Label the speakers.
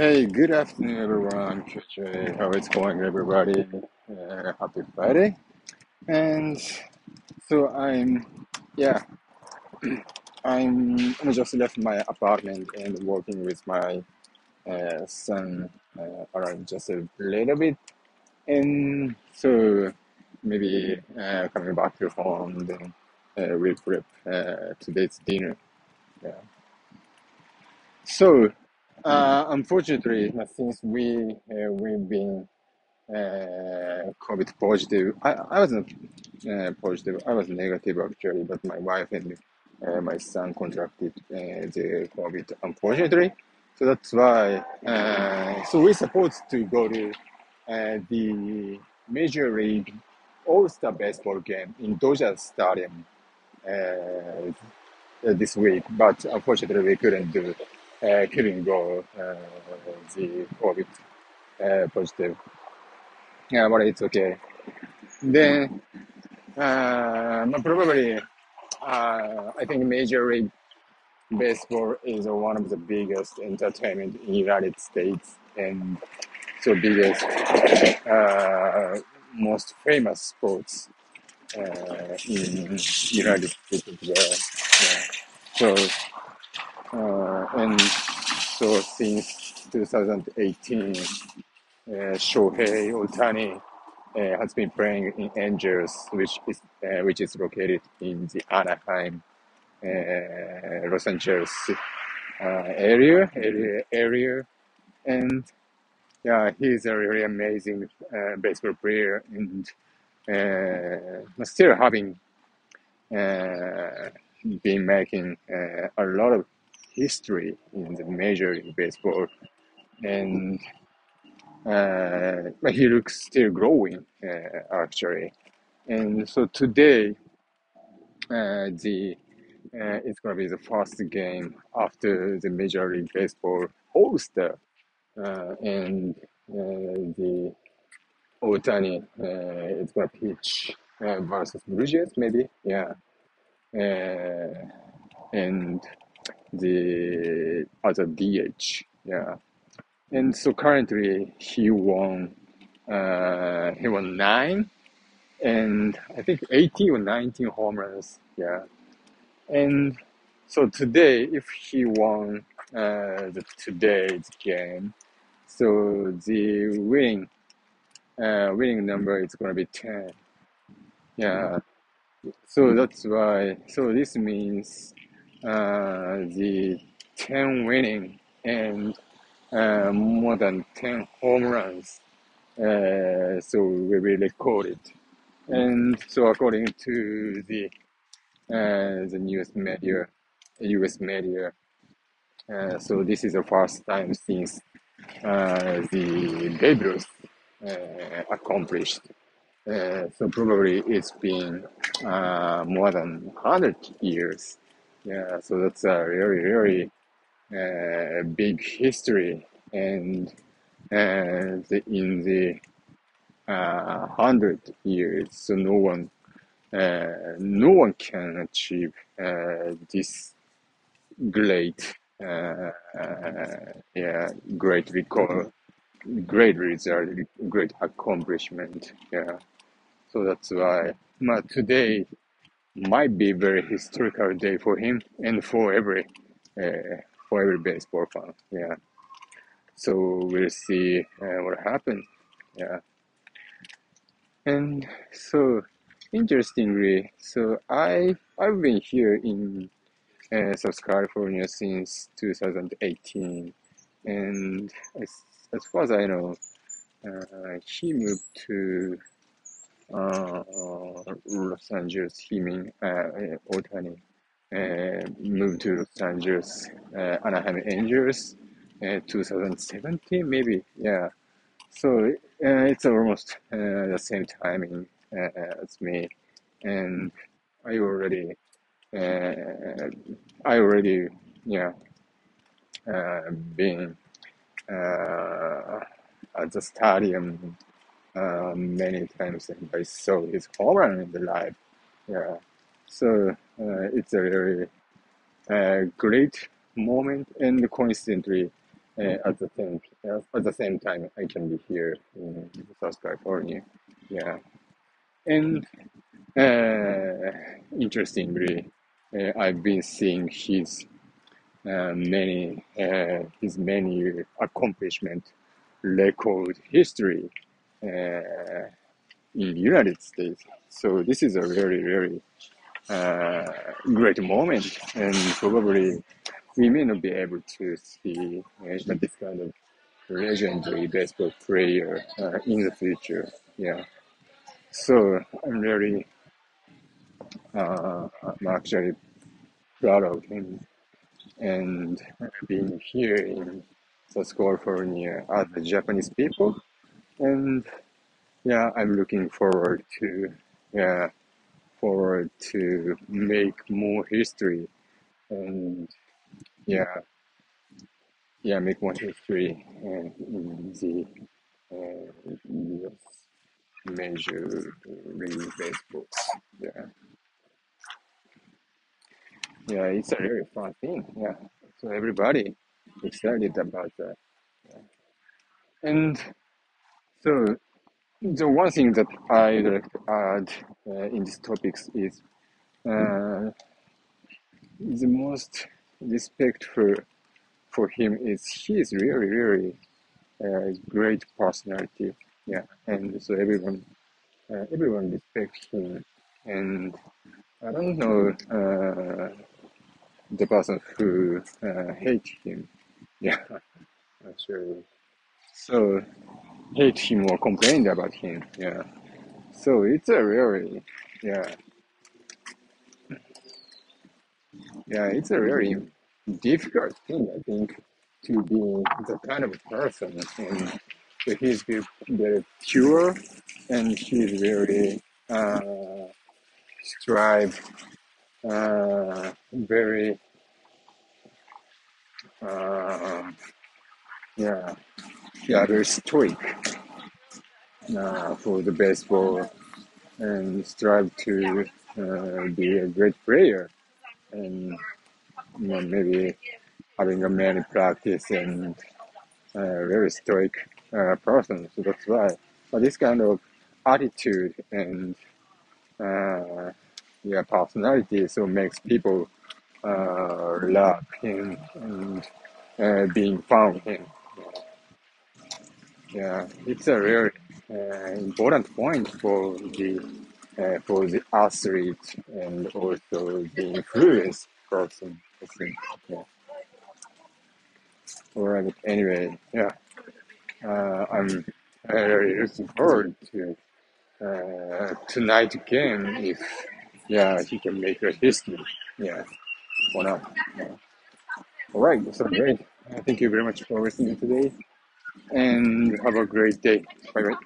Speaker 1: Hey, good afternoon, everyone. KJ, how it's going, everybody? Uh, happy Friday. And so I'm, yeah, I'm, I just left my apartment and working with my uh, son uh, around just a little bit. And so maybe uh, coming back to home, then uh, we'll prep uh, today's dinner. Yeah. So, uh, unfortunately, since we uh, we've been uh, COVID positive. I, I wasn't uh, positive. I was negative actually, but my wife and uh, my son contracted uh, the COVID unfortunately. So that's why. So we're supposed to go to the Major League All Star Baseball game in Dodger Stadium this week, but unfortunately we couldn't do. Uh, couldn't go uh, the COVID uh, positive. Yeah, but it's okay. Then, uh, probably, uh, I think Major League Baseball is one of the biggest entertainment in United States and so biggest, uh, most famous sports uh, in United States. Yeah. So, uh, and so since 2018, uh, Shohei Ohtani uh, has been playing in Angels, which is uh, which is located in the Anaheim, uh, Los Angeles uh, area, area area, and yeah, he's a really amazing uh, baseball player, and uh, still having been making a lot of history in the major league baseball, and uh, he looks still growing uh, actually. And so today, uh, the uh, it's gonna be the first game after the Major League Baseball All Star, uh, and uh, the Ohtani is gonna pitch versus Jays maybe, yeah, and the other DH, yeah. And so currently he won, uh, he won nine, and I think 18 or 19 home runs. Yeah. And so today, if he won uh, the today's game, so the winning uh, winning number is gonna be 10. Yeah. So that's why. So this means uh, the 10 winning and uh, more than 10 home runs. Uh, so we will record it. And so according to the uh, the news media, U.S. media, uh, so this is the first time since uh, the Babe Ruth accomplished. So probably it's been more than 100 years. Yeah, so that's a really, really uh, big history. And uh, in the uh, 100 years, so no one, uh, no one can achieve uh, this great, uh, uh, yeah, great record, great result, great accomplishment. Yeah, so that's why. But today might be a very historical day for him and for every uh, for every baseball fan. Yeah. So we'll see uh, what happens. Yeah. And so interestingly, so I I've been here in uh, South California since 2018, and as as far as I know, uh, he moved to Los Angeles. He mean uh, Ohtani uh, moved to Los Angeles, uh, Anaheim Angels, uh, 2017 maybe. Yeah. So uh, it's almost uh, the same timing uh, as me, and I already, uh, I already, yeah, uh, been uh, at the stadium uh, many times, and I saw his home in the live. Yeah, so uh, it's a very uh, great moment, and coincidentally, uh, at the same uh, at the same time I can be here in South California. Yeah, and uh, interestingly, uh, I've been seeing his many his many accomplishment record history uh, in the United States. So this is a very very uh, great moment, and probably we may not be able to see uh, this kind of legendary baseball player uh, in the future. Yeah. So I'm really, uh, I'm actually proud of him and being here in South California as the Japanese people. And yeah, I'm looking forward to, yeah, forward to make more history and yeah, yeah, make more history and in the uh, Major League Baseball. Yeah, yeah, it's a very fun thing. Yeah, so everybody excited about that. And so the one thing that I'd like to add uh, in these topics is uh, the most respectful for him is he is really really uh, great personality. Yeah, and so everyone uh, everyone respects him. And I don't know uh, the person who uh, hates him. Yeah, actually. So hate him or complained about him. Yeah. So it's a really yeah yeah it's a very difficult thing I think to be the kind of person and he's very, very pure and he's very uh, strive uh, very uh, yeah yeah very stoic uh, for the baseball and strive to uh, be a great player and you know, maybe having a many practice and uh, very stoic uh, person. So that's why. But this kind of attitude and uh, yeah personality so makes people uh, love him and uh, being found him. Yeah, it's a very uh, important point for the uh, for the athlete and also the influence person. I think. Yeah. Alright. Anyway, yeah. Uh, I'm very looking forward to uh, tonight game if yeah he can make a history. Yeah. Or not. Yeah. All right. So great. Thank you very much for listening today, and have a great day. Bye bye.